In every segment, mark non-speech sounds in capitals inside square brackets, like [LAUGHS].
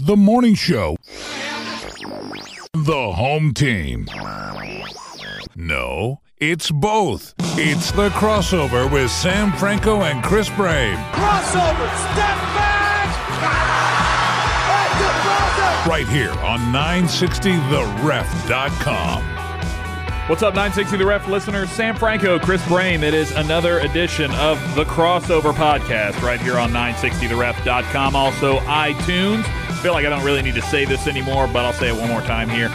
The Morning Show. The home team. No, it's both. It's the crossover with Sam Franco and Chris Brame. Crossover, step back! Right here on 960theref.com. What's up, 960 The Ref listeners? Sam Franco, Chris Brame. It is another edition of the Crossover Podcast right here on 960theref.com. Also, iTunes. I feel like I don't really need to say this anymore, but I'll say it one more time here.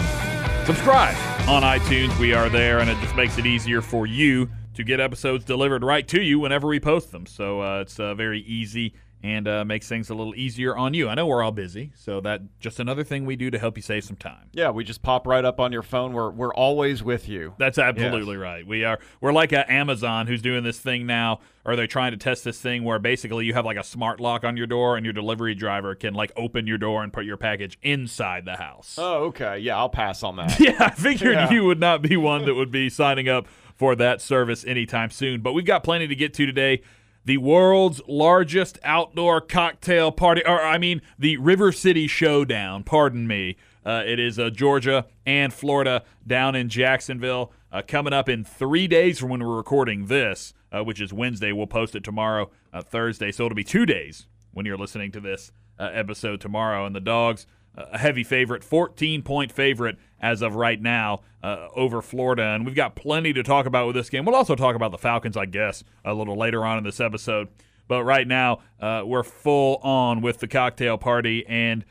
Subscribe on iTunes. We are there, and it just makes it easier for you to get episodes delivered right to you whenever we post them. So uh, it's uh, very easy and uh, makes things a little easier on you. I know we're all busy, so that just another thing we do to help you save some time. Yeah, we just pop right up on your phone. We're we're always with you. That's absolutely yes. right. We are we're like Amazon who's doing this thing now, Are they're trying to test this thing where basically you have like a smart lock on your door, and your delivery driver can like open your door and put your package inside the house. Oh, okay. Yeah, I'll pass on that. [LAUGHS] yeah, I figured yeah. you would not be one that would be signing up for that service anytime soon. But we've got plenty to get to today the world's largest outdoor cocktail party, or I mean, the River City Showdown, pardon me. Uh, it is uh, Georgia and Florida down in Jacksonville. Uh, coming up in three days from when we're recording this, uh, which is Wednesday. We'll post it tomorrow, uh, Thursday. So it'll be two days when you're listening to this uh, episode tomorrow. And the dogs a heavy favorite, 14 point favorite as of right now uh, over Florida. And we've got plenty to talk about with this game. We'll also talk about the Falcons, I guess, a little later on in this episode. But right now, uh, we're full on with the cocktail party. And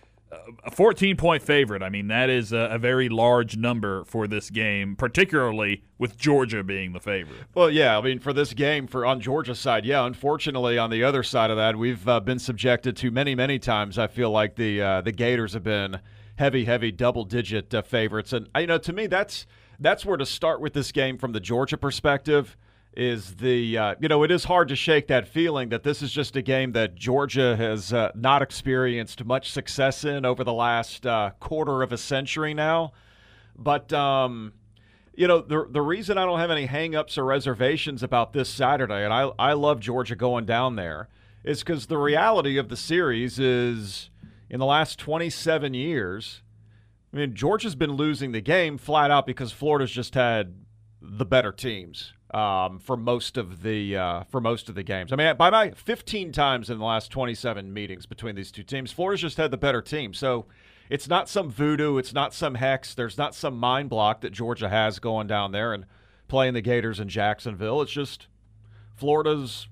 a 14 point favorite. I mean, that is a, a, very large number for this game, particularly with Georgia being the favorite. Well, yeah. I mean, for this game, for on Georgia's side, yeah. Unfortunately, on the other side of that, we've uh, been subjected to many, many times. I feel like the uh, the Gators have been heavy, heavy double digit uh, favorites, and you know, to me, that's that's where to start with this game from the Georgia perspective is the uh, you know it is hard to shake that feeling that this is just a game that Georgia has uh, not experienced much success in over the last uh, quarter of a century now. But um, you know the the reason I don't have any hangups or reservations about this Saturday, and I I love Georgia going down there, is because the reality of the series is in the last 27 years. I mean, Georgia's been losing the game flat out because Florida's just had the better teams um, for most of the uh, for most of the games. I mean, by my 15 times in the last 27 meetings between these two teams, Florida's just had the better team. So it's not some voodoo, it's not some hex, there's not some mind block that Georgia has going down there and playing the Gators in Jacksonville. It's just Florida's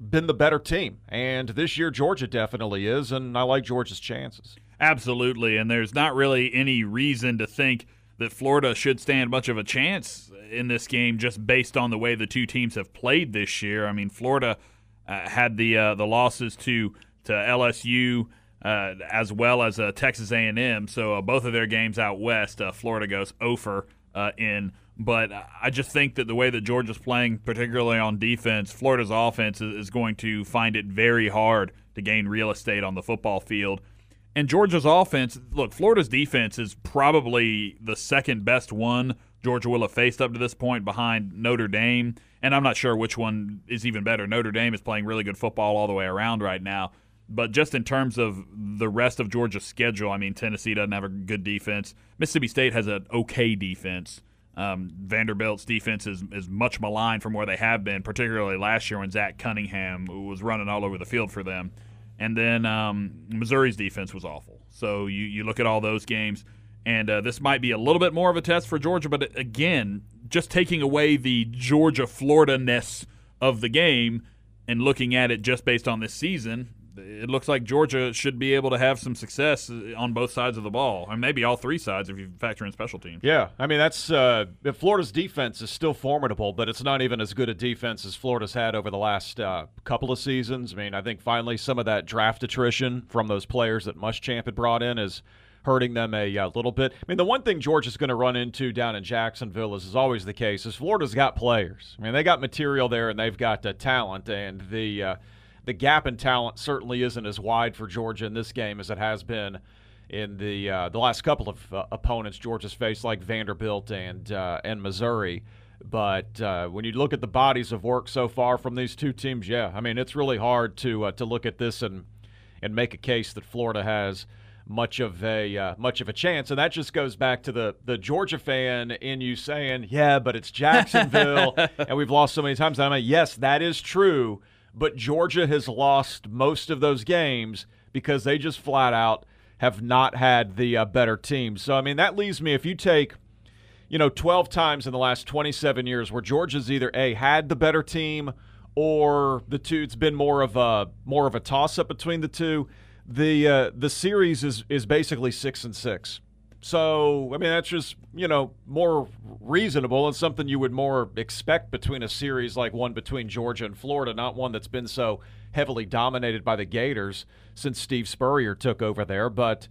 been the better team, and this year Georgia definitely is, and I like Georgia's chances. Absolutely, and there's not really any reason to think that Florida should stand much of a chance in this game just based on the way the two teams have played this year. I mean, Florida uh, had the uh, the losses to to LSU uh, as well as uh, Texas A&M, so uh, both of their games out west, uh, Florida goes over in. But I just think that the way that Georgia's playing, particularly on defense, Florida's offense is going to find it very hard to gain real estate on the football field. And Georgia's offense, look, Florida's defense is probably the second best one Georgia will have faced up to this point behind Notre Dame. And I'm not sure which one is even better. Notre Dame is playing really good football all the way around right now. But just in terms of the rest of Georgia's schedule, I mean, Tennessee doesn't have a good defense. Mississippi State has an okay defense. Um, Vanderbilt's defense is, is much maligned from where they have been, particularly last year when Zach Cunningham was running all over the field for them. And then um, Missouri's defense was awful. So you, you look at all those games, and uh, this might be a little bit more of a test for Georgia. But again, just taking away the Georgia Florida ness of the game and looking at it just based on this season, it looks like Georgia should be able to have some success uh, on both sides of the ball, and maybe all three sides if you factor in special teams. Yeah, I mean that's uh, Florida's defense is still formidable, but it's not even as good a defense as Florida's had over the last uh, couple of seasons. I mean, I think finally some of that draft attrition from those players that Muschamp had brought in is hurting them a, a uh, little bit. I mean, the one thing Georgia's going to run into down in Jacksonville, as is always the case, is Florida's got players. I mean, they got material there and they've got uh, talent, and the uh, the gap in talent certainly isn't as wide for Georgia in this game as it has been in the uh, the last couple of uh, opponents Georgia's faced, like Vanderbilt and uh, and Missouri. But uh, when you look at the bodies of work so far from these two teams, yeah, I mean it's really hard to uh, to look at this and and make a case that Florida has much of a uh, much of a chance, and that just goes back to the the Georgia fan in you saying, "Yeah, but it's [LAUGHS] Jacksonville, and we've lost so many times." And I'm like, "Yes, that is true." But Georgia has lost most of those games because they just flat out have not had the uh, better team. So I mean that leaves me if you take you know 12 times in the last 27 years where Georgia's either a had the better team or the two it's been more of a more of a toss up between the two. The uh, the series is is basically 6 and 6. So, I mean, that's just, you know, more reasonable and something you would more expect between a series like one between Georgia and Florida, not one that's been so heavily dominated by the Gators since Steve Spurrier took over there. But,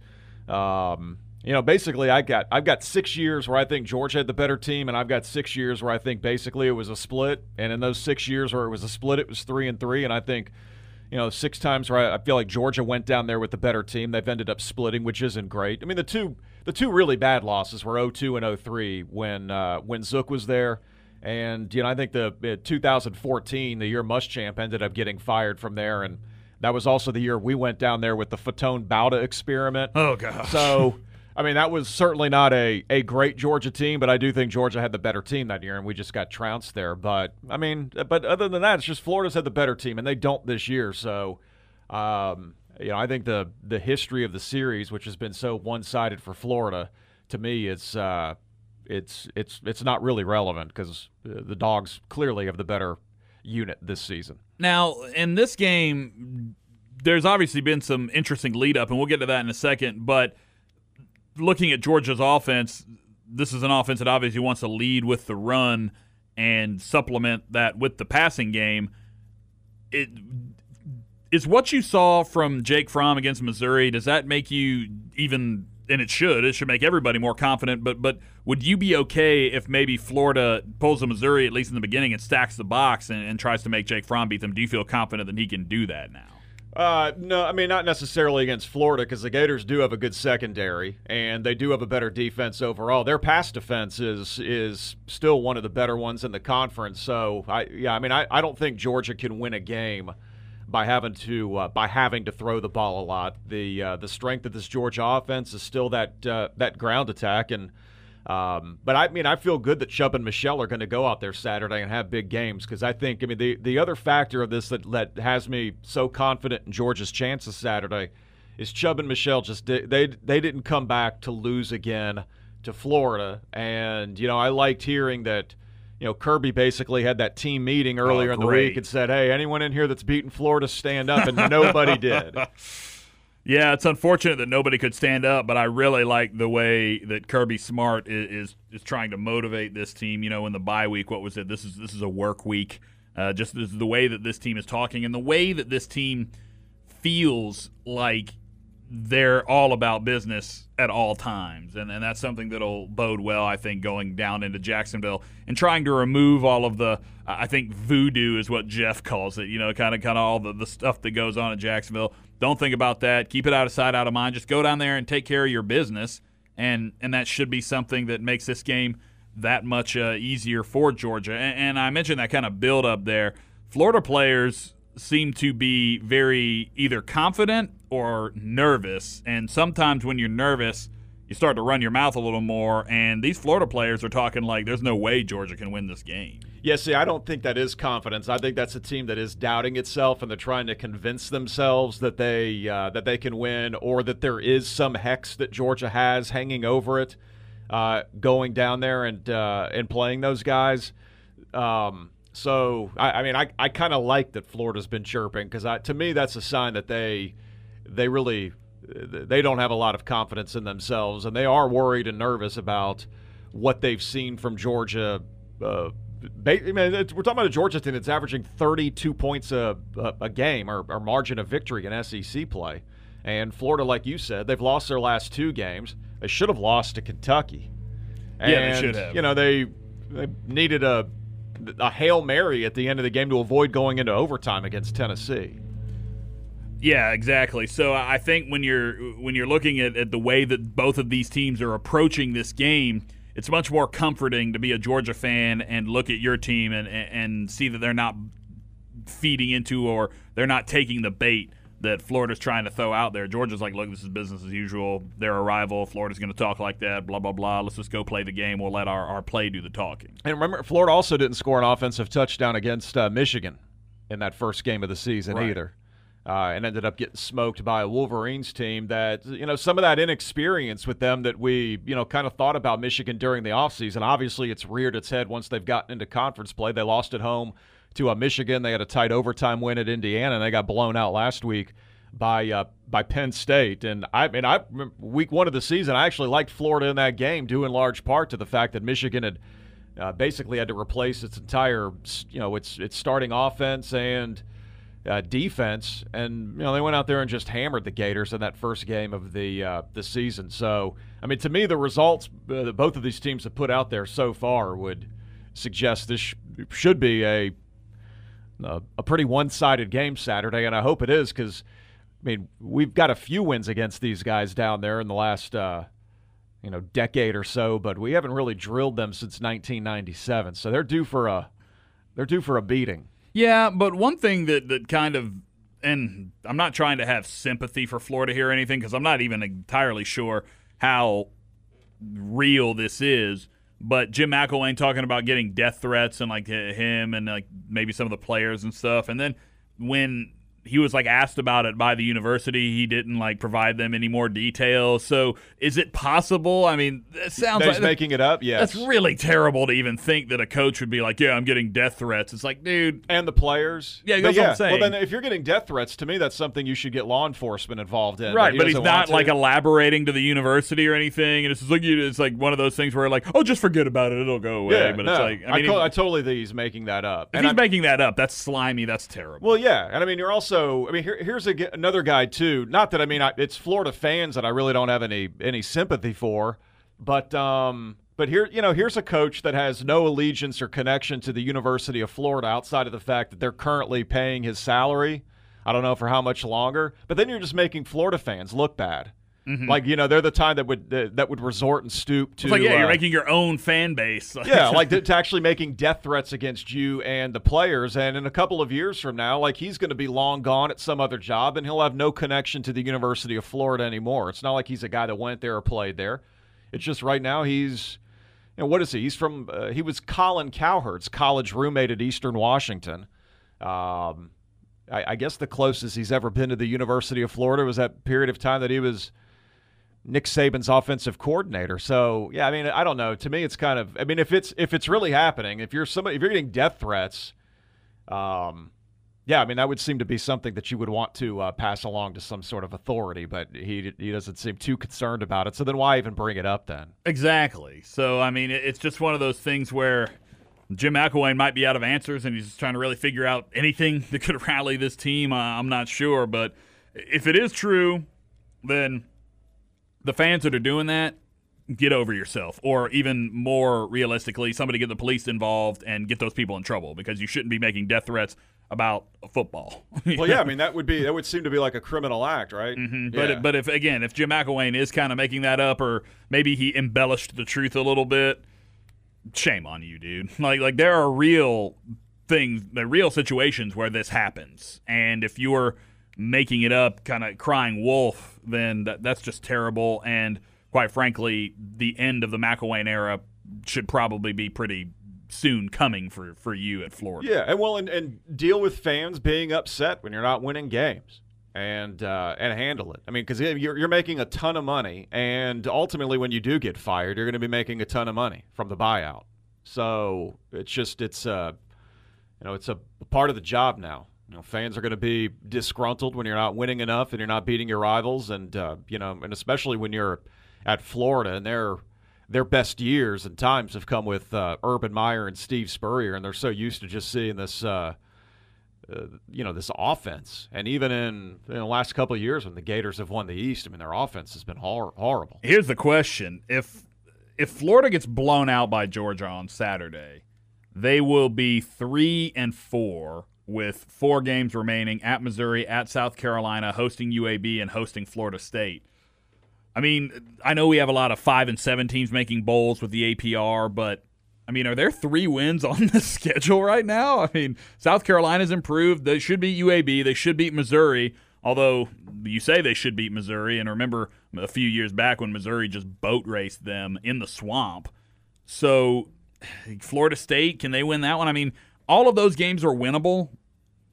um, you know, basically, I got I've got six years where I think Georgia had the better team, and I've got six years where I think basically it was a split. And in those six years where it was a split, it was three and three. And I think you know, six times where I feel like Georgia went down there with the better team. They've ended up splitting, which isn't great. I mean, the two the two really bad losses were 02 and 03 when uh, when Zook was there. And you know, I think the uh, 2014, the year Muschamp ended up getting fired from there, and that was also the year we went down there with the Faton Bauta experiment. Oh god! So I mean, that was certainly not a, a great Georgia team, but I do think Georgia had the better team that year, and we just got trounced there. But I mean, but other than that, it's just Florida's had the better team, and they don't this year. So, um, you know, I think the the history of the series, which has been so one sided for Florida, to me, it's uh, it's it's it's not really relevant because the dogs clearly have the better unit this season. Now, in this game, there's obviously been some interesting lead up, and we'll get to that in a second, but looking at Georgia's offense, this is an offense that obviously wants to lead with the run and supplement that with the passing game. It is what you saw from Jake Fromm against Missouri. Does that make you even? And it should. It should make everybody more confident. But but would you be okay if maybe Florida pulls a Missouri at least in the beginning and stacks the box and, and tries to make Jake Fromm beat them? Do you feel confident that he can do that now? Uh, no, I mean not necessarily against Florida because the Gators do have a good secondary and they do have a better defense overall. Their pass defense is is still one of the better ones in the conference. So I yeah, I mean I, I don't think Georgia can win a game by having to uh, by having to throw the ball a lot. The uh, the strength of this Georgia offense is still that uh, that ground attack and um, but I mean, I feel good that Chubb and Michel are going to go out there Saturday and have big games because I think, I mean, the, the other factor of this that, that has me so confident in Georgia's chances Saturday is Chubb and Michel just did, they they didn't come back to lose again to Florida, and you know I liked hearing that. You know, Kirby basically had that team meeting earlier oh, in the week and said, "Hey, anyone in here that's beaten Florida, stand up," and nobody [LAUGHS] did. Yeah, it's unfortunate that nobody could stand up, but I really like the way that Kirby Smart is, is, is trying to motivate this team. You know, in the bye week, what was it? This is this is a work week. Uh, just the way that this team is talking and the way that this team feels like they're all about business at all times. And, and that's something that'll bode well, I think, going down into Jacksonville and trying to remove all of the, I think, voodoo is what Jeff calls it, you know, kind of kind of all the, the stuff that goes on in Jacksonville. Don't think about that. Keep it out of sight, out of mind. Just go down there and take care of your business. And, and that should be something that makes this game that much uh, easier for Georgia. And, and I mentioned that kind of build up there. Florida players seem to be very either confident or nervous. And sometimes when you're nervous, you start to run your mouth a little more. And these Florida players are talking like there's no way Georgia can win this game. Yeah, see, I don't think that is confidence. I think that's a team that is doubting itself, and they're trying to convince themselves that they uh, that they can win, or that there is some hex that Georgia has hanging over it, uh, going down there and uh, and playing those guys. Um, So I, I mean, I, I kind of like that Florida's been chirping because to me that's a sign that they they really they don't have a lot of confidence in themselves and they are worried and nervous about what they've seen from Georgia. Uh, I mean, we're talking about a Georgia team that's averaging 32 points a, a, a game or, or margin of victory in SEC play. And Florida, like you said, they've lost their last two games. They should have lost to Kentucky. And, yeah, they should have. You know, they, they needed a a hail mary at the end of the game to avoid going into overtime against Tennessee. Yeah, exactly. So I think when you're when you're looking at, at the way that both of these teams are approaching this game, it's much more comforting to be a Georgia fan and look at your team and and see that they're not feeding into or they're not taking the bait that Florida's trying to throw out there. Georgia's like, look, this is business as usual. They're a rival. Florida's going to talk like that, blah, blah, blah. Let's just go play the game. We'll let our, our play do the talking. And remember, Florida also didn't score an offensive touchdown against uh, Michigan in that first game of the season right. either. Uh, and ended up getting smoked by a Wolverines team that, you know, some of that inexperience with them that we, you know, kind of thought about Michigan during the offseason. Obviously, it's reared its head once they've gotten into conference play. They lost at home to uh, Michigan. They had a tight overtime win at Indiana, and they got blown out last week by uh, by Penn State. And I mean, I week one of the season, I actually liked Florida in that game, due in large part to the fact that Michigan had uh, basically had to replace its entire, you know, its its starting offense and uh, defense, and you know they went out there and just hammered the Gators in that first game of the uh, the season. So, I mean, to me, the results uh, that both of these teams have put out there so far would suggest this sh- should be a a pretty one-sided game Saturday, and I hope it is because I mean, we've got a few wins against these guys down there in the last, uh, you know, decade or so, but we haven't really drilled them since 1997. So they're due for a, they're due for a beating. Yeah, but one thing that that kind of, and I'm not trying to have sympathy for Florida here or anything because I'm not even entirely sure how real this is. But Jim McElwain talking about getting death threats and like him and like maybe some of the players and stuff, and then when he was like asked about it by the university. He didn't like provide them any more details. So is it possible? I mean, it sounds like making it up. Yes, that's really terrible to even think that a coach would be like, "Yeah, I'm getting death threats." It's like, dude, and the players. Yeah, that's yeah. what I'm saying. Well, then if you're getting death threats, to me, that's something you should get law enforcement involved in. Right, but, he but he's not like elaborating to the university or anything. And it's like it's like one of those things where like, oh, just forget about it, it'll go away. Yeah, but no, it's like, I mean, I, I totally think he's making that up. If and he's I'm, making that up, that's slimy. That's terrible. Well, yeah, and I mean, you're also, I mean, here, here's a, another guy too. Not that I mean I, it's Florida fans that I really don't have any any sympathy for, but um, but here you know here's a coach that has no allegiance or connection to the University of Florida outside of the fact that they're currently paying his salary. I don't know for how much longer, but then you're just making Florida fans look bad. Mm-hmm. Like you know, they're the time that would uh, that would resort and stoop to. It's like yeah, uh, you're making your own fan base. [LAUGHS] yeah, like to, to, actually making death threats against you and the players. And in a couple of years from now, like he's going to be long gone at some other job, and he'll have no connection to the University of Florida anymore. It's not like he's a guy that went there or played there. It's just right now he's. You know, what is he? He's from. Uh, he was Colin Cowherd's college roommate at Eastern Washington. Um, I, I guess the closest he's ever been to the University of Florida was that period of time that he was Nick Saban's offensive coordinator. So yeah, I mean, I don't know. To me, it's kind of. I mean, if it's if it's really happening, if you're somebody, if you're getting death threats, um, yeah, I mean, that would seem to be something that you would want to uh, pass along to some sort of authority. But he he doesn't seem too concerned about it. So then why even bring it up then? Exactly. So I mean, it's just one of those things where. Jim McElwain might be out of answers, and he's just trying to really figure out anything [LAUGHS] that could rally this team. Uh, I'm not sure, but if it is true, then the fans that are doing that, get over yourself. Or even more realistically, somebody get the police involved and get those people in trouble because you shouldn't be making death threats about football. [LAUGHS] well, yeah, I mean that would be that would seem to be like a criminal act, right? Mm-hmm. Yeah. But but if again, if Jim McElwain is kind of making that up, or maybe he embellished the truth a little bit, shame on you, dude. [LAUGHS] Like like there are real things, the real situations where this happens, and if you're making it up, kind of crying wolf, then that, that's just terrible. And quite frankly, the end of the McElwain era should probably be pretty soon coming for, for you at Florida. Yeah, and well, and, and deal with fans being upset when you're not winning games. And uh, and handle it. I mean, because you're, you're making a ton of money, and ultimately, when you do get fired, you're going to be making a ton of money from the buyout. So it's just it's uh, you know, it's a part of the job now. You know, fans are going to be disgruntled when you're not winning enough and you're not beating your rivals, and uh, you know, and especially when you're at Florida and their their best years and times have come with uh, Urban Meyer and Steve Spurrier, and they're so used to just seeing this. Uh, uh, you know this offense, and even in, in the last couple of years when the Gators have won the East, I mean their offense has been hor- horrible. Here's the question: if if Florida gets blown out by Georgia on Saturday, they will be three and four with four games remaining at Missouri, at South Carolina, hosting UAB, and hosting Florida State. I mean, I know we have a lot of five and seven teams making bowls with the APR, but I mean, are there three wins on the [LAUGHS] schedule right now? I mean, South Carolina's improved. They should beat UAB. They should beat Missouri. Although you say they should beat Missouri, and remember a few years back when Missouri just boat raced them in the swamp. So, [SIGHS] Florida State, can they win that one? I mean, all of those games are winnable,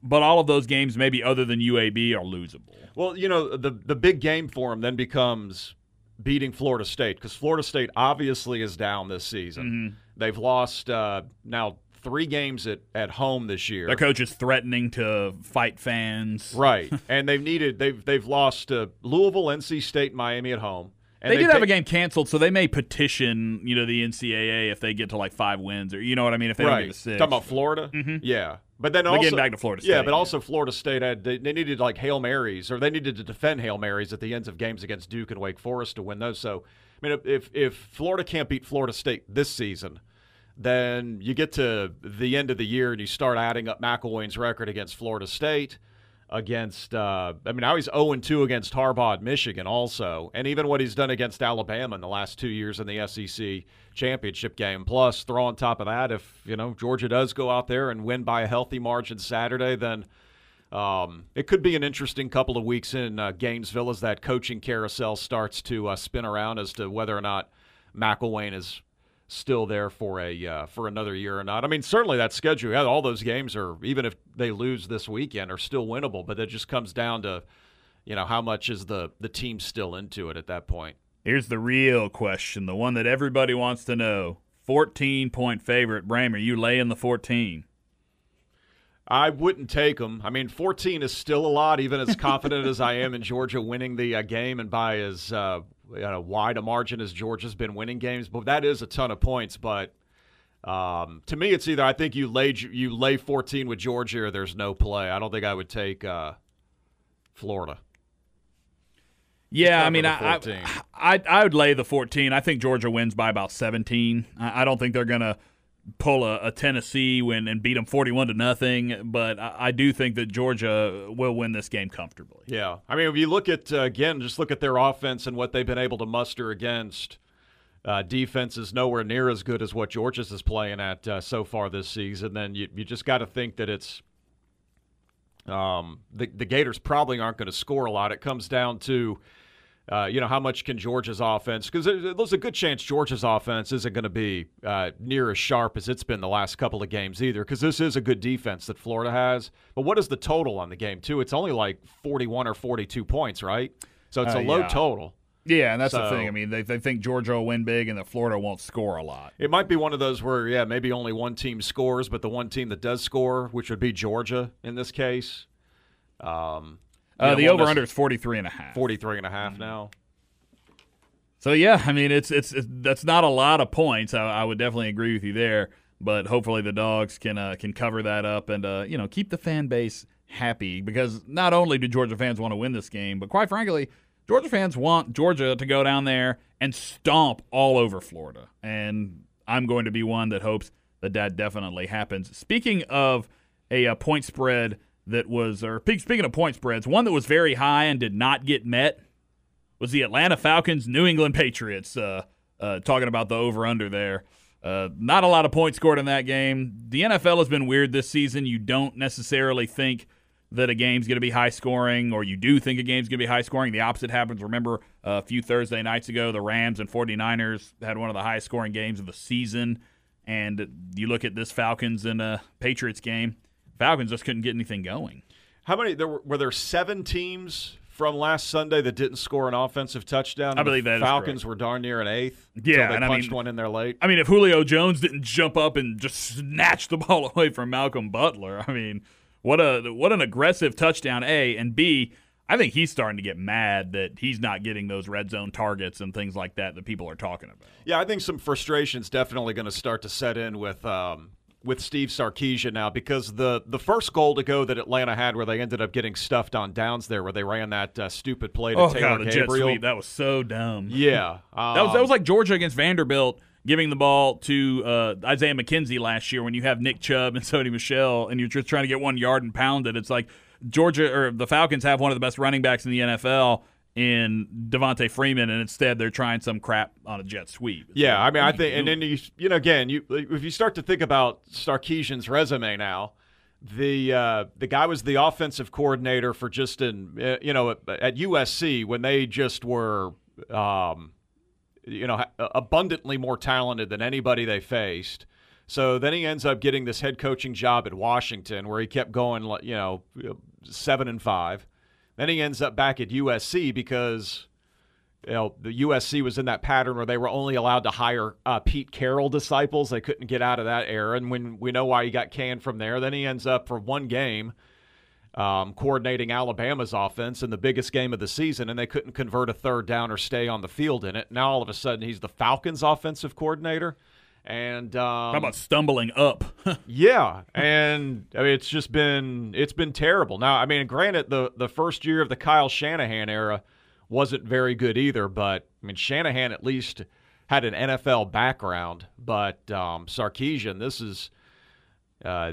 but all of those games, maybe other than UAB, are losable. Well, you know, the the big game for them then becomes beating Florida State because Florida State obviously is down this season. Mm-hmm. They've lost uh, now three games at, at home this year. Their coach is threatening to fight fans. Right, [LAUGHS] and they've needed they've they've lost uh, Louisville, NC State, Miami at home. And they did ta- have a game canceled, so they may petition, you know, the NCAA if they get to like five wins, or you know what I mean. If they don't right. get to six, Talking about Florida, Mhm. yeah. But then But also getting back to Florida yeah. But also Florida State had they, they needed like hail marys, or they needed to defend hail marys at the ends of games against Duke and Wake Forest to win those. So, I mean, if if Florida can't beat Florida State this season, then you get to the end of the year and you start adding up McElwain's record against Florida State, against uh, I mean now he's 0 2 against Harbaugh at Michigan also, and even what he's done against Alabama in the last two years in the SEC championship game. Plus, throw on top of that, if you know Georgia does go out there and win by a healthy margin Saturday, then. Um, it could be an interesting couple of weeks in uh, Gainesville as that coaching carousel starts to uh, spin around as to whether or not McElwain is still there for a uh, for another year or not. I mean, certainly that schedule, yeah, all those games are even if they lose this weekend are still winnable, but it just comes down to you know how much is the the team still into it at that point. Here's the real question, the one that everybody wants to know: fourteen point favorite. Bramer, you lay in the fourteen? I wouldn't take them. I mean, 14 is still a lot, even as confident as I am in Georgia winning the uh, game and by as uh, you know, wide a margin as Georgia's been winning games. But that is a ton of points. But um, to me, it's either I think you lay you lay 14 with Georgia or there's no play. I don't think I would take uh, Florida. Yeah, I mean, I, I, I I would lay the 14. I think Georgia wins by about 17. I, I don't think they're gonna pull a, a Tennessee win and beat them 41 to nothing, but I, I do think that Georgia will win this game comfortably. Yeah, I mean, if you look at uh, again, just look at their offense and what they've been able to muster against uh, defense is nowhere near as good as what Georgia's is playing at uh, so far this season. Then you you just got to think that it's um, the the Gators probably aren't going to score a lot. It comes down to uh, you know how much can Georgia's offense because there's a good chance Georgia's offense isn't going to be uh, near as sharp as it's been the last couple of games either because this is a good defense that Florida has. But what is the total on the game too? It's only like 41 or 42 points, right? So it's Uh, a low yeah. total. Yeah, and that's the thing. I mean, they, they think Georgia will win big and that Florida won't score a lot. It might be one of those where, yeah, maybe only one team scores, but the one team that does score, which would be Georgia in this case, um, Uh, the over under is 43 and a half. 43 and a half now. So yeah, I mean it's, it's it's that's not a lot of points. I, I would definitely agree with you there, but hopefully the dogs can uh, can cover that up and uh, you know keep the fan base happy because not only do Georgia fans want to win this game, but quite frankly, Georgia fans want Georgia to go down there and stomp all over Florida, and I'm going to be one that hopes that that definitely happens. Speaking of a, uh point spread that was, or speaking of point spreads, one that was very high and did not get met was the Atlanta Falcons New England Patriots. Uh, uh, talking about the over under there. Uh, not a lot of points scored in that game. The NFL has been weird this season. You don't necessarily think that a game's going to be high scoring, or you do think a game's going to be high scoring. The opposite happens. Remember uh, a few Thursday nights ago, the Rams and 49ers had one of the highest scoring games of the season. And you look at this Falcons and uh, Patriots game, Falcons just couldn't get anything going. How many? There were, were there seven teams from last Sunday that didn't score an offensive touchdown? I believe that is Falcons were darn near an eighth. Yeah, they and I punched mean- one in there late. I mean, if Julio Jones didn't jump up and just snatch the [LAUGHS] ball away from Malcolm Butler, I mean, what a what an aggressive touchdown! A and B. I think he's starting to get mad that he's not getting those red zone targets and things like that that people are talking about. Yeah, I think some frustration's definitely going to start to set in with um, with Steve Sarkisian now because the the first goal to go that Atlanta had, where they ended up getting stuffed on downs there, where they ran that uh, stupid play to Oh Taylor god, the Gabriel. sweep that was so dumb. Yeah, um, [LAUGHS] That was that was like Georgia against Vanderbilt giving the ball to uh, Isaiah McKenzie last year when you have Nick Chubb and [LAUGHS] Sony Michel and you're just trying to get one yard and pound it. It's like Georgia or the Falcons have one of the best running backs in the NFL in Devonta Freeman, and instead they're trying some crap on a jet sweep. It's Yeah, like, I mean, I think, and then you, you know, again, you if you start to think about Sarkisian's resume now, the uh, the guy was the offensive coordinator for just in, uh, you know, at, at USC when they just were, um, you know, abundantly more talented than anybody they faced. So then he ends up getting this head coaching job at Washington, where he kept going, like, you know, seven and five. Then he ends up back at USC because you know, the USC was in that pattern where they were only allowed to hire uh, Pete Carroll disciples. They couldn't get out of that era. And when we know why he got canned from there, then he ends up for one game um, coordinating Alabama's offense in the biggest game of the season, and they couldn't convert a third down or stay on the field in it. Now all of a sudden he's the Falcons' offensive coordinator. And um, How about stumbling up? [LAUGHS] yeah, and I mean it's just been it's been terrible. Now, I mean, granted, the the first year of the Kyle Shanahan era wasn't very good either, but I mean Shanahan at least had an NFL background, but um, Sarkisian, this is, uh,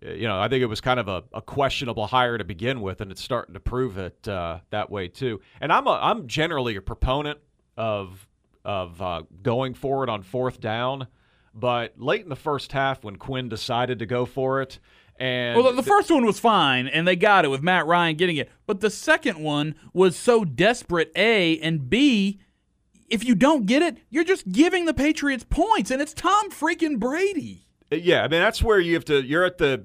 you know, I think it was kind of a, a questionable hire to begin with, and it's starting to prove it uh, that way too. And I'm a, I'm generally a proponent of of uh, going for it on fourth down. But late in the first half, when Quinn decided to go for it, and Well, the, first one was fine, and they got it with Matt Ryan getting it. But the second one was so desperate, A, and B, if you don't get it, you're just giving the Patriots points, and it's Tom freaking Brady. Uh, yeah, I mean that's where you have to. You're at the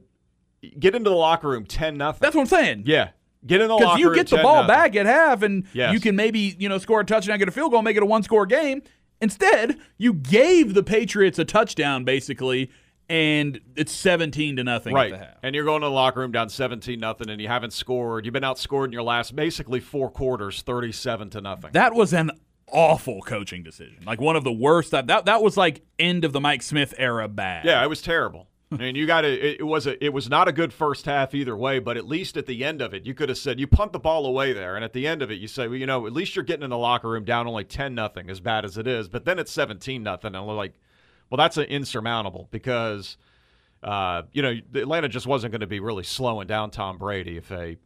get into the locker room ten nothing. That's what I'm saying. yeah, get in the Because you get the ball nothing. back at half, and Yes. you can maybe you know score a touchdown, get a field goal, make it a one-score game. Instead, you gave the Patriots a touchdown basically, and it's 17 to nothing Right, at the half. and you're going to the locker room down seventeen nothing, and you haven't scored. You've been outscored in your last basically four quarters, thirty-seven to nothing. That was an awful coaching decision. Like one of the worst. That that, that was like end of the Mike Smith era bad. Yeah, it was terrible. I mean, you got to. It, was a. It was not a good first half either way. But at least at the end of it, you could have said you punt the ball away there, and at the end of it, you say, well, you know, at least you're getting in the locker room down only ten nothing, as bad as it is. But then it's seventeen nothing, and we're like, well, that's insurmountable because, uh, you know, Atlanta just wasn't going to be really slowing down Tom Brady if they,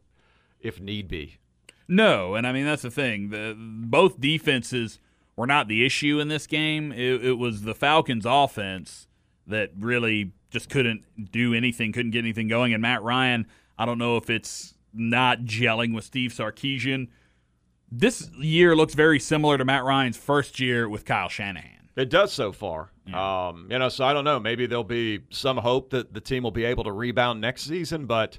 if need be. No, and I mean that's the thing. The both defenses were not the issue in this game. It, it was the Falcons' offense that really just couldn't do anything, couldn't get anything going. And Matt Ryan, I don't know if it's not gelling with Steve Sarkisian. This year looks very similar to Matt Ryan's first year with Kyle Shanahan. It does so far. Um, you know, so I don't know. Maybe there'll be some hope that the team will be able to rebound next season, but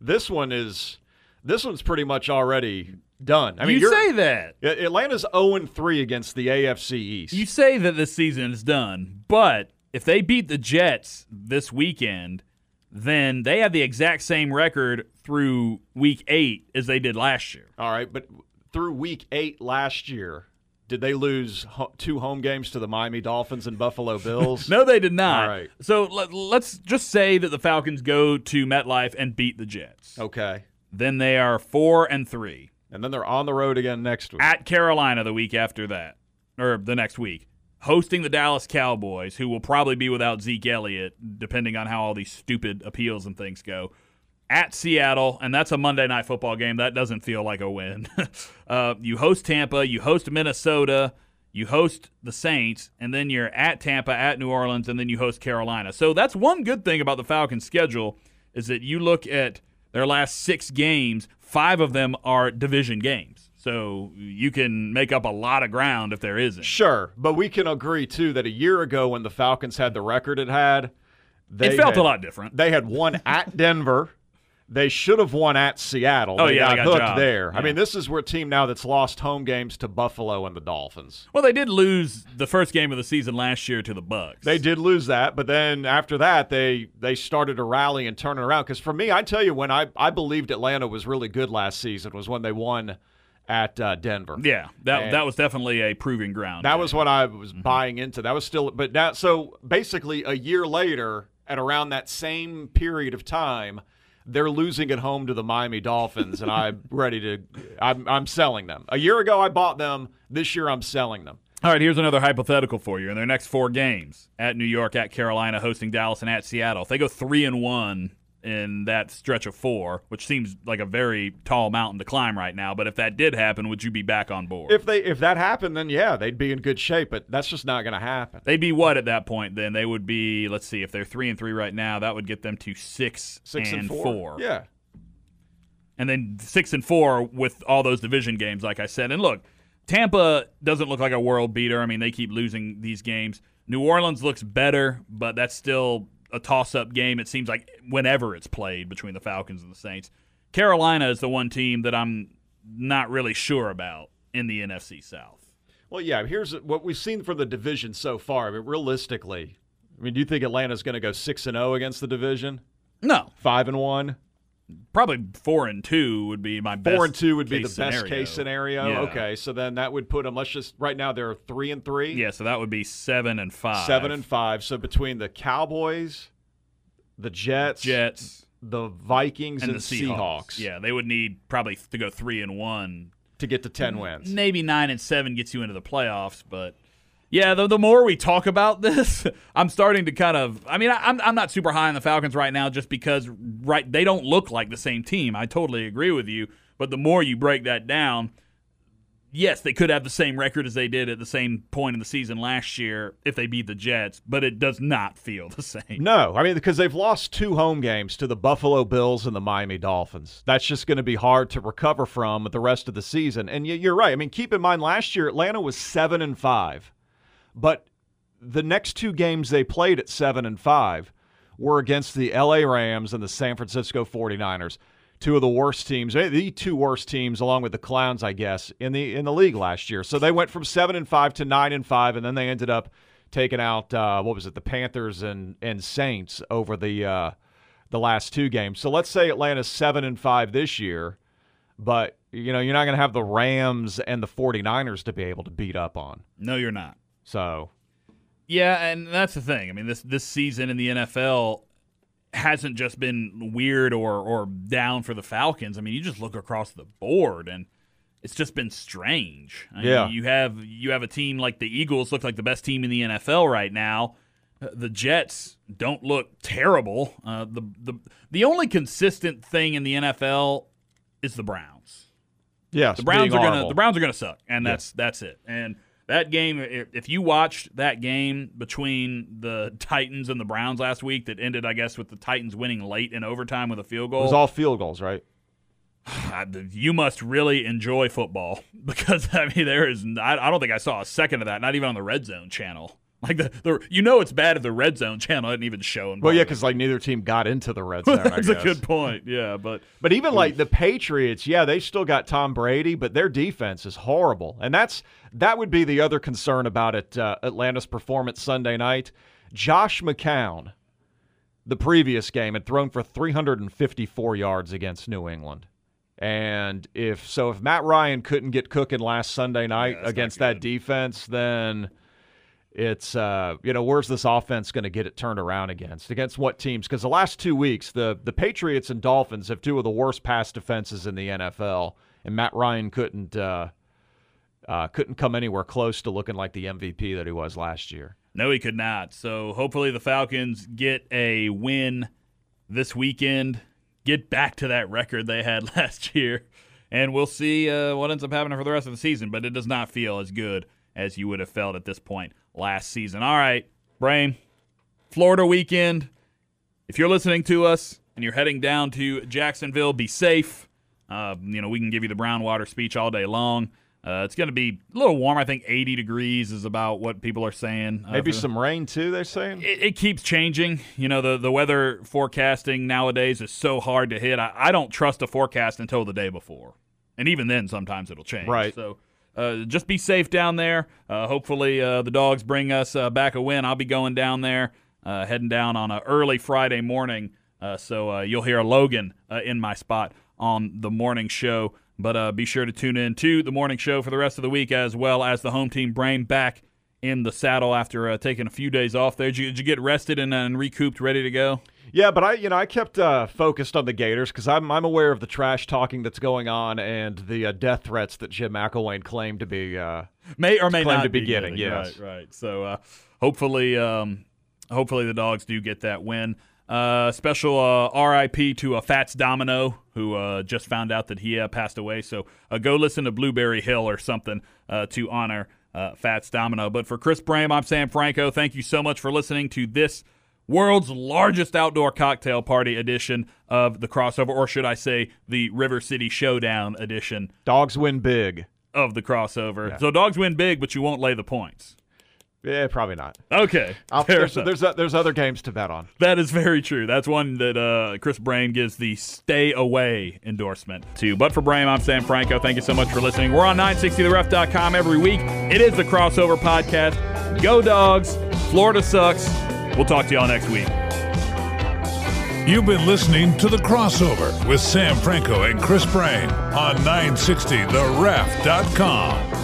this one is this one's pretty much already done. I mean, you say that. Atlanta's 0 3 against the AFC East. You say that this season is done, but if they beat the Jets this weekend, then they have the exact same record through week eight as they did last year. All right, but through week eight last year, did they lose two home games to the Miami Dolphins and Buffalo [LAUGHS] Bills? No, they did not. All right. So let, let's just say that the Falcons go to MetLife and beat the Jets. Okay. Then they are four and three And then they're on the road again next week. at Carolina the week after that, or the next week, hosting the Dallas Cowboys, who will probably be without Zeke Elliott, depending on how all these stupid appeals and things go. At Seattle, and that's a Monday night football game. That doesn't feel like a win. [LAUGHS] uh, you host Tampa, you host Minnesota, you host the Saints, and then you're at Tampa, at New Orleans, and then you host Carolina. So that's one good thing about the Falcons' schedule is that you look at their last six games, five of them are division games. So you can make up a lot of ground if there isn't. Sure, but we can agree too that a year ago when the Falcons had the record it had, they It felt had- a lot different. They had won [LAUGHS] at Denver, they should have won at Seattle. Oh, they yeah, got they got hooked jobbed. there. I mean, this is where a team now that's lost home games to Buffalo and the Dolphins. Well, they did lose the first game of the season last year to the Bucs. They did lose that, but then after that, they they started to rally and turn it around. Because for me, I tell you, when I I believed Atlanta was really good last season was when they won at uh, Denver. Yeah, that And- that was definitely a proving ground. That was what I was Mm-hmm. buying into. That was still, but now, so basically, a year later, at around that same period of time, they're losing at home to the Miami Dolphins, and I'm [LAUGHS] ready to. I'm, I'm selling them. A year ago, I bought them. This year, I'm selling them. All right, here's another hypothetical for you. In their next four games, at New York, at Carolina, hosting Dallas, and at Seattle, if they go three and one in that stretch of four, which seems like a very tall mountain to climb right now, but if that did happen, would you be back on board? If they if that happened, then yeah, they'd be in good shape. But that's just not going to happen. They'd be what at that point? Then they would be. Let's see. If they're three and three right now, that would get them to six, Six and, four. Yeah. and then six and four with all those division games, like I said. And look, Tampa doesn't look like a world beater. I mean, they keep losing these games. New Orleans looks better, but that's still a toss-up game. It seems like whenever it's played between the Falcons and the Saints. Carolina is the one team that I'm not really sure about in the NFC South. Well, yeah. Here's what we've seen from the division so far. I mean, realistically, I mean, do you think Atlanta's going to go six and zero against the division? No, Five and one. Probably four and two would be my best. Four and two would be the best scenario. case scenario. Yeah. Okay, so then that would put them. Let's just right now they're three and three. Yeah, so that would be seven and five. seven and five. So between the Cowboys, the Jets, Jets the Vikings, and and, the Seahawks. Yeah, they would need probably to go three and one. to get to ten wins. Maybe nine and seven gets you into the playoffs, but yeah, the, the more we talk about this, [LAUGHS] I'm starting to kind of. I mean, I, I'm I'm not super high on the Falcons right now, just because right they don't look like the same team. I totally agree with you, but the more you break that down. Yes, they could have the same record as they did at the same point in the season last year if they beat the Jets, but it does not [LAUGHS] feel the same. No, I mean because they've lost two home games to the Buffalo Bills and the Miami Dolphins. That's just going to be hard to recover from the rest of the season. And you're right. I mean, keep in mind last year Atlanta was seven and five, but the next two games they played at seven and five were against the LA Rams and the San Francisco 49ers. Two of the worst teams, eh, the two worst teams, along with the Clowns, I guess, in the in the league last year. So they went from seven and five to nine and five, and then they ended up taking out uh, what was it, the Panthers and and Saints over the uh, the last two games. So let's say Atlanta's seven and five this year, but you know you're not going to have the Rams and the 49ers to be able to beat up on. No, you're not. So Yeah, and that's the thing. I mean, this this season in the NFL hasn't just been weird or or down for the Falcons. I mean, you just look across the board and it's just been strange. I mean, Yeah. you have you have a team like the Eagles look like the best team in the NFL right now. Uh, The Jets don't look terrible. Uh, the the the only consistent thing in the NFL is the Browns. yes, The Browns are gonna the Browns are gonna suck, and that's that's it. And that game, if you watched that game between the Titans and the Browns last week, that ended, I guess, with the Titans winning late in overtime with a field goal. It was all field goals, right? [SIGHS] You must really enjoy football [LAUGHS] because I mean, there is. I, I don't think I saw a second of that, not even on the Red Zone channel. Like the, the you know it's bad if the Red Zone channel isn't even showing. Well, yeah, because like neither team got into the red [LAUGHS] zone. I that's a good point. Yeah, but But even like the Patriots, yeah, they still got Tom Brady, but their defense is horrible, and that's that would be the other concern about it. Uh, Atlanta's performance Sunday night. Josh McCown, the previous game, had thrown for 354 yards against New England, and if so, if Matt Ryan couldn't get cooking last Sunday night not against that defense, then it's uh, you know where's this offense going to get it turned around against against what teams because the last two weeks the the patriots and dolphins have two of the worst pass defenses in the nfl and matt ryan couldn't uh, uh, couldn't come anywhere close to looking like the mvp that he was last year No, he could not. So hopefully the Falcons get a win this weekend, get back to that record they had [LAUGHS] last year, and we'll see uh, what ends up happening for the rest of the season. But it does not feel as good as you would have felt at this point last season. All right, Brame, Florida weekend. If you're listening to us and you're heading down to Jacksonville, be safe. Uh, you know, we can give you the brown water speech all day long. Uh, it's going to be a little warm. I think 80 degrees is about what people are saying. Uh, Maybe some rain too. They're saying. it, it keeps changing. You know, the, the weather forecasting nowadays is so hard to hit. I, I don't trust a forecast until the day before. And even then, sometimes it'll change. Right. So uh, just be safe down there. Uh, hopefully, uh, the dogs bring us uh, back a win. I'll be going down there, uh, heading down on an early Friday morning. Uh, so you'll hear Logan in my spot on the morning show. But be sure to tune in to the morning show for the rest of the week, as well as the home team Brame back in the saddle after uh, taking a few days off there. Did you, did you get rested and, uh, and recouped, ready to go? Yeah, but I, you know, I kept uh, focused on the Gators because I'm I'm aware of the trash talking that's going on and the uh, death threats that Jim McElwain claimed to be. Uh, May or may not to be getting, getting. yes. Right, right. So uh, hopefully, um, hopefully the dogs do get that win. Uh, special uh, RIP to Fats Domino, who uh, just found out that he uh, passed away. So uh, go listen to Blueberry Hill or something uh, to honor uh, Fats Domino. But for Chris Brame, I'm Sam Franco. Thank you so much for listening to this world's largest outdoor cocktail party edition of the crossover, or should I say, the River City Showdown edition dogs win big. of the crossover. So dogs win big, but you won't lay the points. Yeah, probably not. Okay, there's there's, uh, there's other games to bet on. that is very true. That's one that uh, Chris Brame gives the stay away endorsement to. But for Brame, I'm Sam Franco. Thank you so much for listening. We're on 960theref.com every week. It is the crossover podcast. Go dogs. Florida sucks. We'll talk to y'all next week. You've been listening to The Crossover with Sam Franco and Chris Brame on 960theref.com.